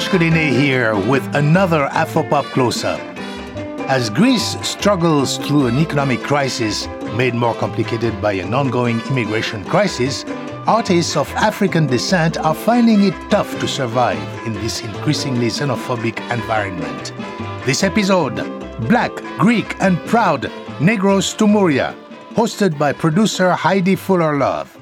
Bashkudine here with another Afropop close-up. As Greece struggles through an economic crisis made more complicated by an ongoing immigration crisis, artists of African descent are finding it tough to survive in this increasingly xenophobic environment. This episode, Black, Greek, and Proud, Negros to Moria, hosted by producer Heidi Fuller Love.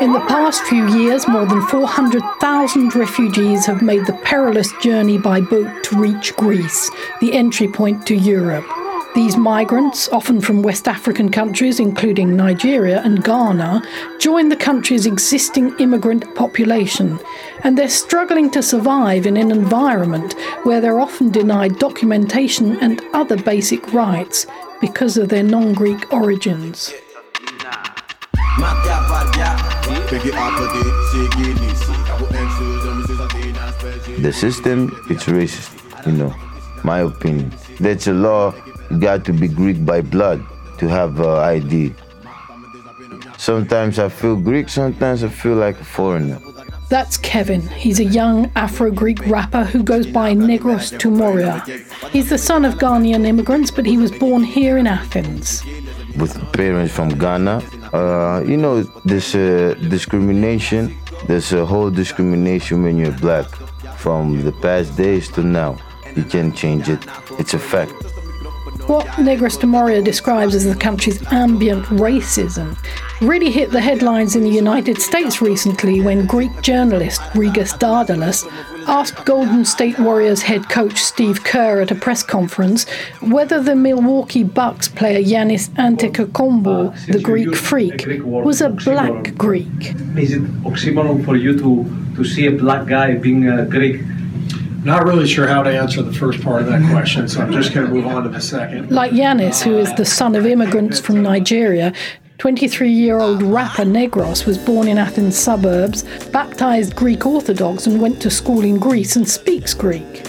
In the past few years, more than 400,000 refugees have made the perilous journey by boat to reach Greece, the entry point to Europe. These migrants, often from West African countries, including Nigeria and Ghana, join the country's existing immigrant population, and they're struggling to survive in an environment where they're often denied documentation and other basic rights because of their non Greek origins. The system, it's racist, you know, my opinion. That's a law, you got to be Greek by blood to have uh, ID. Sometimes I feel Greek, sometimes I feel like a foreigner. That's Kevin. He's a young Afro Greek rapper who goes by Negros to Moria. He's the son of Ghanaian immigrants, but he was born here in Athens. With parents from Ghana, uh, you know, this uh, discrimination, there's a whole discrimination when you're black from the past days to now. You can't change it, it's a fact. What Negros to Moria describes as the country's ambient racism really hit the headlines in the United States recently when Greek journalist Rigas Dardalos asked Golden State Warriors head coach Steve Kerr at a press conference whether the Milwaukee Bucks player Giannis Antetokounmpo, the Greek freak, was a black Greek. Is it oxymoron for you to, to see a black guy being a Greek? Not really sure how to answer the first part of that question, so I'm just going to move on to the second. Like Giannis, who is the son of immigrants from Nigeria, 23 year old rapper Negros was born in Athens suburbs, baptized Greek Orthodox, and went to school in Greece and speaks Greek.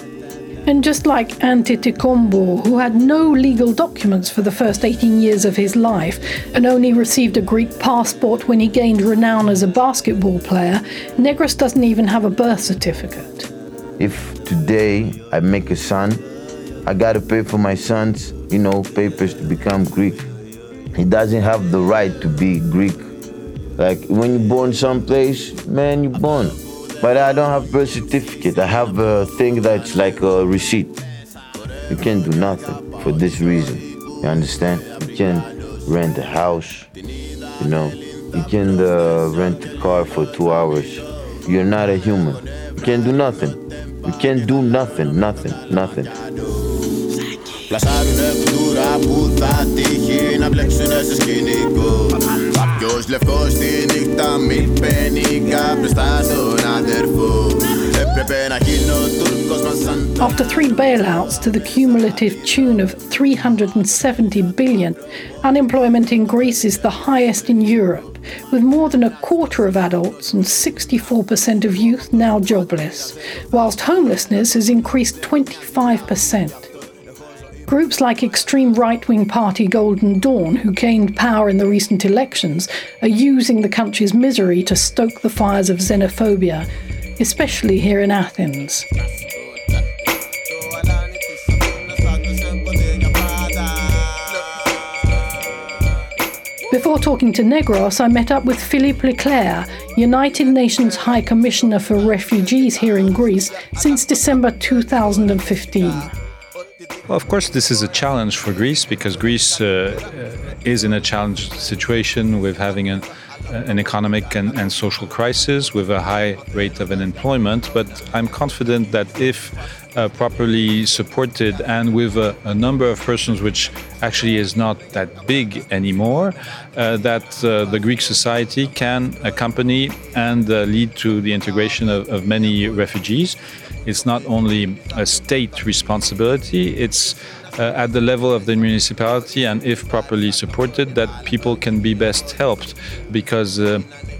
And just like Antetokounmpo, who had no legal documents for the first 18 years of his life and only received a Greek passport when he gained renown as a basketball player, Negros doesn't even have a birth certificate. If today I make a son, I gotta pay for my son's, you know, papers to become Greek. He doesn't have the right to be Greek. Like when you're born someplace, man, you're born. But I don't have birth certificate. I have a thing that's like a receipt. You can't do nothing for this reason. You understand? You can't rent a house. You know, you can uh, rent a car for two hours. You're not a human. You can't do nothing. You can't do nothing, nothing, nothing. Πλασάρουνε κουλτούρα που θα τύχει να μπλέξουνε σε σκηνικό Κάποιος λευκός τη νύχτα μη παίρνει μπροστά στον αδερφό Έπρεπε να γίνω Τούρκος μας σαν After three bailouts to the cumulative tune of 370 billion, unemployment in Greece is the highest in Europe, with more than a quarter of adults and 64% of youth now jobless, whilst homelessness has increased 25%. Groups like extreme right wing party Golden Dawn, who gained power in the recent elections, are using the country's misery to stoke the fires of xenophobia, especially here in Athens. Before talking to Negros, I met up with Philippe Leclerc, United Nations High Commissioner for Refugees here in Greece since December 2015. Well, of course, this is a challenge for Greece because Greece uh, uh, is in a challenged situation with having an, an economic and, and, social crisis with a high rate of unemployment. But I'm confident that if uh, properly supported and with a, a, number of persons which actually is not that big anymore, uh, that uh, the Greek society can accompany and uh, lead to the integration of, of many refugees it's not only a state responsibility, it's uh, at the level of the municipality and if properly supported that people can be best helped because uh,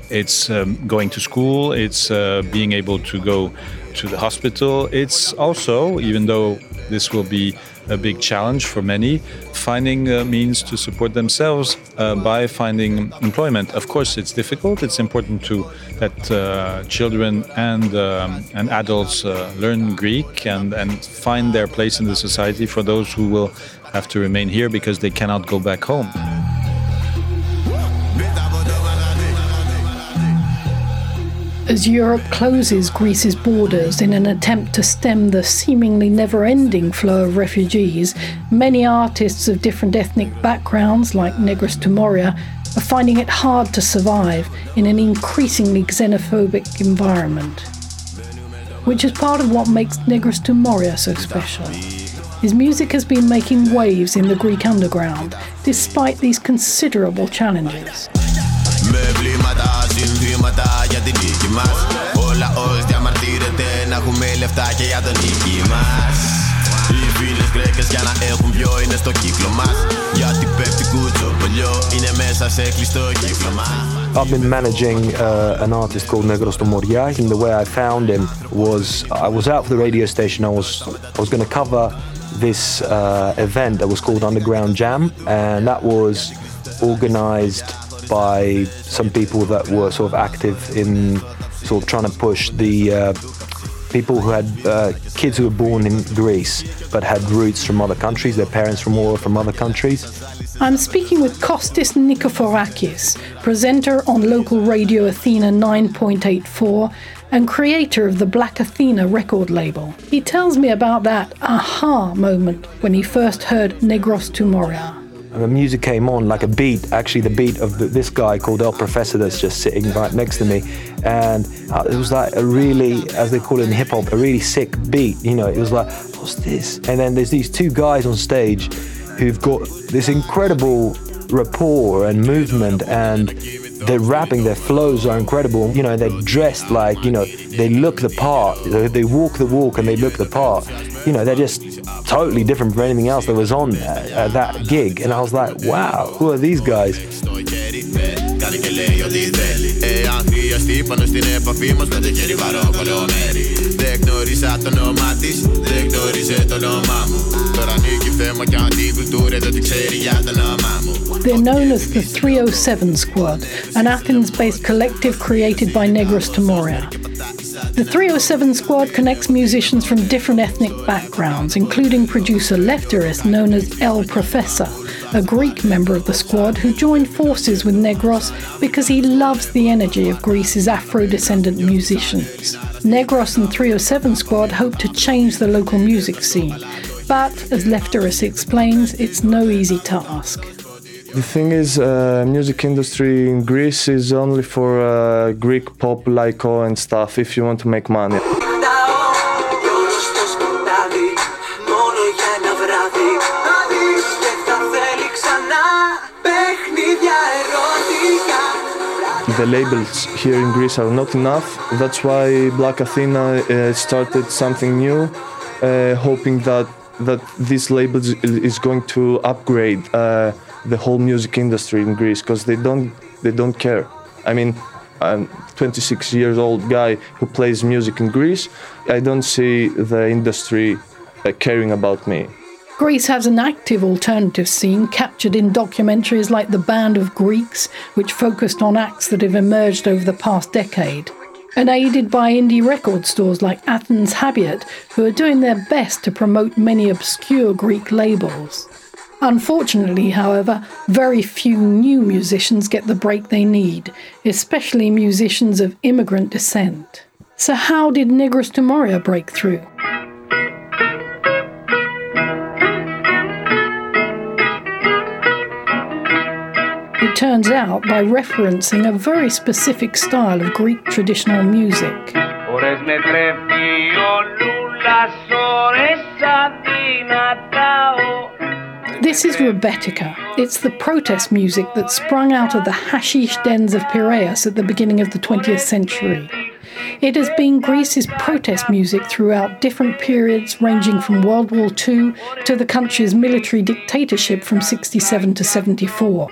it's um, going to school it's uh, being able to go to the hospital it's also even though this will be a big challenge for many, finding uh, means to support themselves uh, by finding employment. Of course, it's difficult. It's important to that uh, children and um, and adults uh, learn Greek and and find their place in the society. For those who will have to remain here because they cannot go back home. As Europe closes Greece's borders in an attempt to stem the seemingly never ending flow of refugees, many artists of different ethnic backgrounds, like Negros to Moria, are finding it hard to survive in an increasingly xenophobic environment. Which is part of what makes Negros to Moria so special. His music has been making waves in the Greek underground, despite these considerable challenges Με βλήματα, συνθήματα για την νίκη μας Ο λαός διαμαρτύρεται να έχουμε λεφτά και για τον νίκη μας Οι φίλες γκρέκες για να έχουν πιο είναι στο κύκλο μας Γιατί πέφτει κούτσο πολιό είναι μέσα σε κλειστό κύκλωμα I've been managing uh, an artist called Negros de Moria, and the way I found him was I was out for the radio station. I was I was going to cover this uh, event that was called Underground Jam, and that was organized by some people that were sort of active in sort of trying to push the uh, people who had uh, kids who were born in Greece but had roots from other countries, their parents from all from other countries. I'm speaking with Kostis Nikoforakis, presenter on local radio Athena 9.84 and creator of the Black Athena record label. He tells me about that aha moment when he first heard Negros to Moria and the music came on like a beat, actually the beat of the, this guy called El Professor that's just sitting right next to me, and uh, it was like a really, as they call it in hip hop, a really sick beat. You know, it was like, what's this? And then there's these two guys on stage who've got this incredible rapport and movement and they're rapping, their flows are incredible. You know, they're dressed like, you know, they look the part. They walk the walk and they look the part. You know, they're just totally different from anything else that was on at, at that gig. And I was like, wow, who are these guys? They're known as the 307 Squad, an Athens based collective created by Negros to Moria. The 307 Squad connects musicians from different ethnic backgrounds, including producer Lefteris, known as El Professor, a Greek member of the squad who joined forces with Negros because he loves the energy of Greece's Afro descendant musicians. Negros and 307 Squad hope to change the local music scene, but as Lefteris explains, it's no easy task. The thing is, uh, music industry in Greece is only for uh, Greek pop, laiko and stuff. If you want to make money. the labels here in Greece are not enough. That's why Black Athena uh, started something new, uh, hoping that that this label is going to upgrade uh, the whole music industry in Greece because they don't they don't care. I mean, I'm 26 years old guy who plays music in Greece. I don't see the industry uh, caring about me. Greece has an active alternative scene captured in documentaries like The Band of Greeks, which focused on acts that have emerged over the past decade, and aided by indie record stores like Athens Habiat, who are doing their best to promote many obscure Greek labels. Unfortunately, however, very few new musicians get the break they need, especially musicians of immigrant descent. So, how did Negros to Moria break through? It turns out by referencing a very specific style of Greek traditional music. This is Rebetika. It's the protest music that sprung out of the hashish dens of Piraeus at the beginning of the 20th century. It has been Greece's protest music throughout different periods, ranging from World War II to the country's military dictatorship from 67 to 74.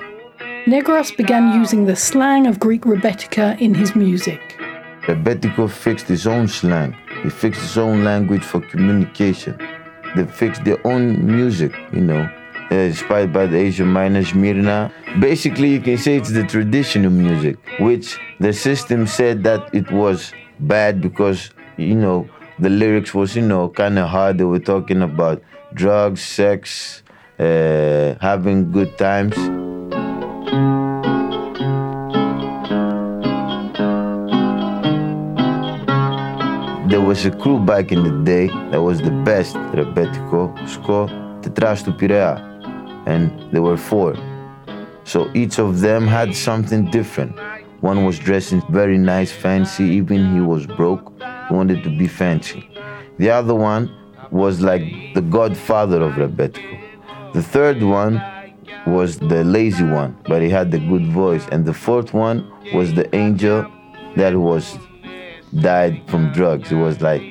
Negros began using the slang of Greek Rebetika in his music. Rebetiko fixed his own slang. He fixed his own language for communication. they fixed their own music, you know, inspired by the Asia Minor, Smyrna. Basically, you can say it's the traditional music, which the system said that it was bad because, you know, the lyrics was, you know, kind of hard. They were talking about drugs, sex, uh, having good times. There was a crew back in the day that was the best, Rebetiko, Sko, Tetras του Πειραιά, and there were four. So each of them had something different. One was dressing very nice, fancy, even he was broke, he wanted to be fancy. The other one was like the godfather of Rebetiko. The third one was the lazy one, but he had the good voice. And the fourth one was the angel that was died from drugs. It was like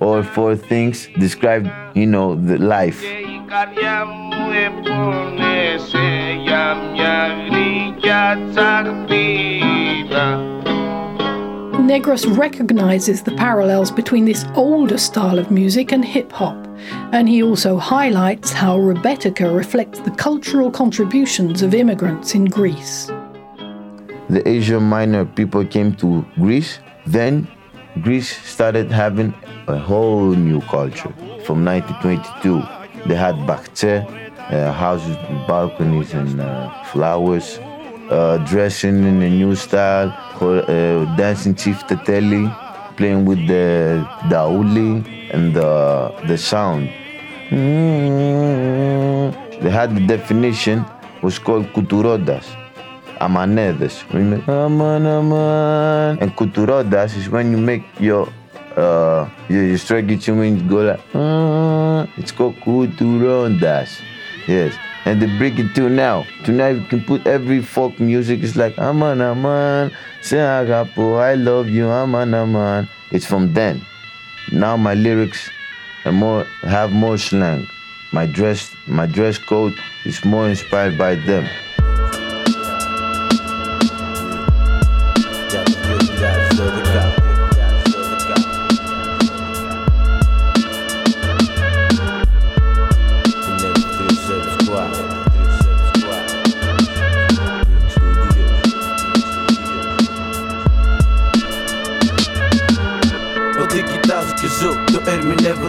all four things described, you know, the life. Negros recognizes the parallels between this older style of music and hip hop, and he also highlights how Rebetika reflects the cultural contributions of immigrants in Greece. The Asia Minor people came to Greece then Greece started having a whole new culture. From 1922, they had bakche, uh, houses with balconies and uh, flowers, uh, dressing in a new style, uh, dancing chifteteli, playing with the dauli and the, the sound. They had the definition was called kuturodas amanedis. Aman, aman. And kuturodas is when you make your uh, your strike it you go like, uh, it's called kuturodas. Yes. And they break it to now. Tonight you can put every folk music. It's like aman aman, say agapo, I love you, aman aman. It's from then. Now my lyrics are more have more slang. My dress my dress code is more inspired by them.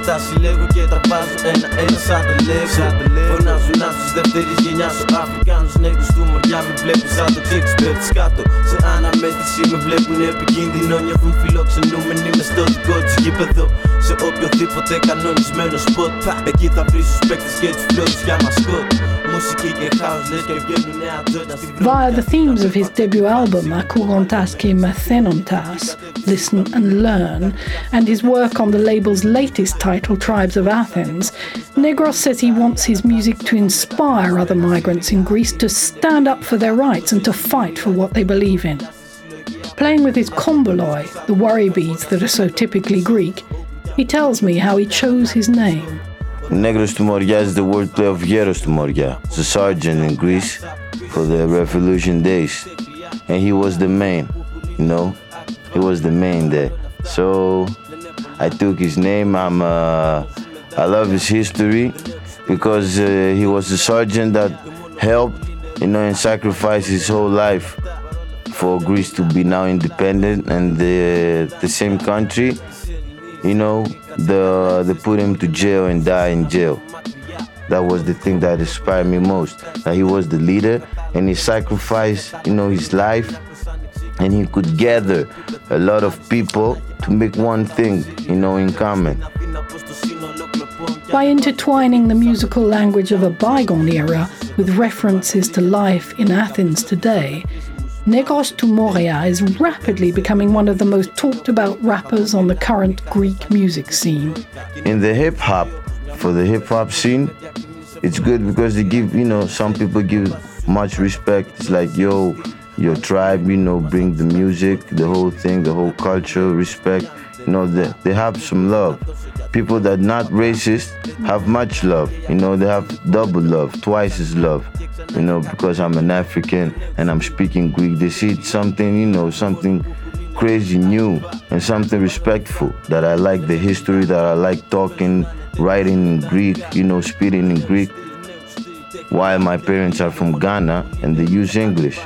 Τα συλλέγω και τα βάζω. Ένα-ένα σαν τα λέγω. Φωνάζουν άσους δεύτερης γενιάς. Ο Αφρικάνους νέγκους του μοριά Με βλέπουν σαν το τσίξ πέφτεις κάτω. Σε αναμέτρηση με βλέπουν επικίνδυνο. Νιώθουν φιλοξενούμενοι μες στο δικό τους γήπεδο. Σε οποιοδήποτε κανονισμένο σποτ Εκεί θα βρεις τους παίκτες και τους φλόρους για μασκότ Via the themes of his debut album, Akurontas ke Mathenontas, Listen and Learn, and his work on the label's latest title, Tribes of Athens, Negros says he wants his music to inspire other migrants in Greece to stand up for their rights and to fight for what they believe in. Playing with his komboloi, the worry beads that are so typically Greek, he tells me how he chose his name. Negros του Moria is the wordplay of Geros του Moria, the sergeant in Greece for the revolution days. And he was the main, you know, he was the main there. So I took his name. I'm, uh, I love his history because uh, he was a sergeant that helped, you know, and sacrificed his whole life for Greece to be now independent and the, the same country, you know, the they put him to jail and die in jail. That was the thing that inspired me most. That he was the leader and he sacrificed, you know, his life and he could gather a lot of people to make one thing, you know, in common. By intertwining the musical language of a bygone era with references to life in Athens today, Negros to Moria is rapidly becoming one of the most talked about rappers on the current Greek music scene. In the hip hop, for the hip hop scene, it's good because they give, you know, some people give much respect. It's like, yo, your tribe, you know, bring the music, the whole thing, the whole culture, respect. You know, they, they have some love. People that not racist have much love. You know, they have double love, twice as love you know, because I'm an African and I'm speaking Greek, they see something, you know, something crazy new and something respectful that I like the history, that I like talking writing in Greek, you know, speaking in Greek, while my parents are from Ghana and they use English.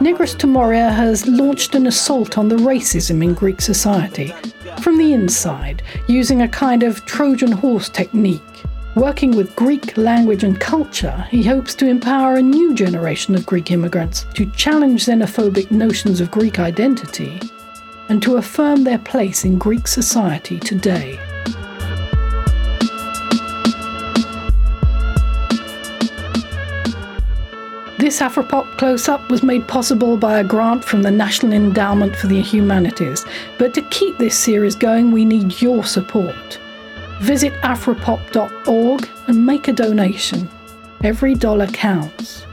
Negros to Moria has launched an assault on the racism in Greek society from the inside, using a kind of Trojan horse technique. Working with Greek language and culture, he hopes to empower a new generation of Greek immigrants to challenge xenophobic notions of Greek identity and to affirm their place in Greek society today. This Afropop close up was made possible by a grant from the National Endowment for the Humanities. But to keep this series going, we need your support. Visit afropop.org and make a donation. Every dollar counts.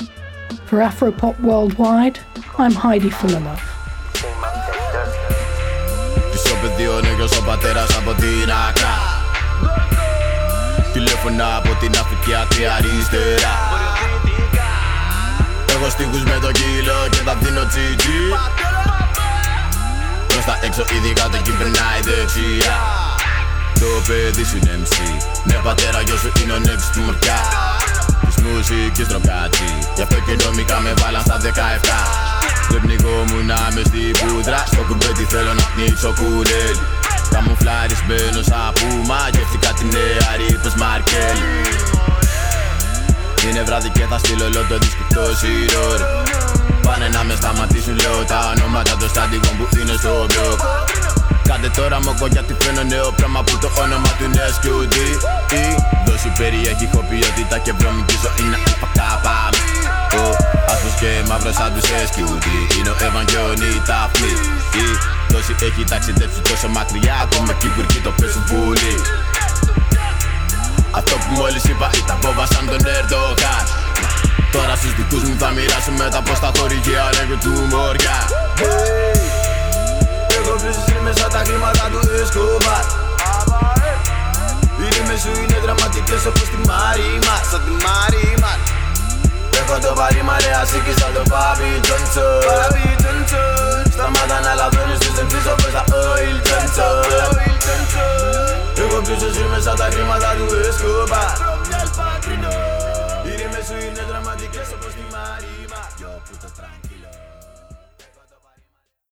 For Afropop Worldwide, I'm Heidi Fullerlove. Στίχους με το κιλό και τα δίνω τσιτζι Προς τα έξω ειδικά το κυβερνάει δεξιά Το παιδί σου είναι MC Ναι πατέρα γιος σου είναι ο next του μορκιά Της μουσικής τροκάτσι Γι' αυτό και νομικά με βάλαν στα 17 Δεν πνιγόμουν μες στην πούδρα Στο κουρμπέτι θέλω να πνίξω κουρέλι. Καμουφλαρισμένος από μα Γεύτηκα την νέα ρίπος Μαρκέλ είναι βράδυ και θα στείλω όλο το δίσκο σιρόρ. Πάνε να με σταματήσουν λέω τα ονόματα των στάντικων που είναι στο μπλοκ. Κάντε τώρα μοκό γιατί φαίνω νέο πράγμα που το όνομα του είναι SQD Η δόση περιέχει χοποιότητα και βρώμικη ζωή να υπακάπα Ο άσπρος και μαύρος σαν τους SQD Είναι ο Ευαγγιόνι τα φλή Η δόση έχει ταξιδέψει τόσο μακριά ακόμα κι οι το πέσουν πουλί αυτό που μόλις είπα ήταν βόβα σαν τον Ερντογάν. Τώρα στους δικούς μου θα μοιράσουμε τα πως τα χωρικαία λέγω του Μόρια Έχω βρει στις ρήμες σαν τα χρήματα του Εσκοβάρ Οι ρήμες σου είναι δραματικές όπως τη Μάρι μας. Σαν τη Μάρι μας. Έχω το πάρει μαρέα σήκη σαν το Ça madame à la venue, si c'est plus au ça, eux ils t'aiment ça. Ils t'aiment ça. Et comme plus je suis, mais t'a doué,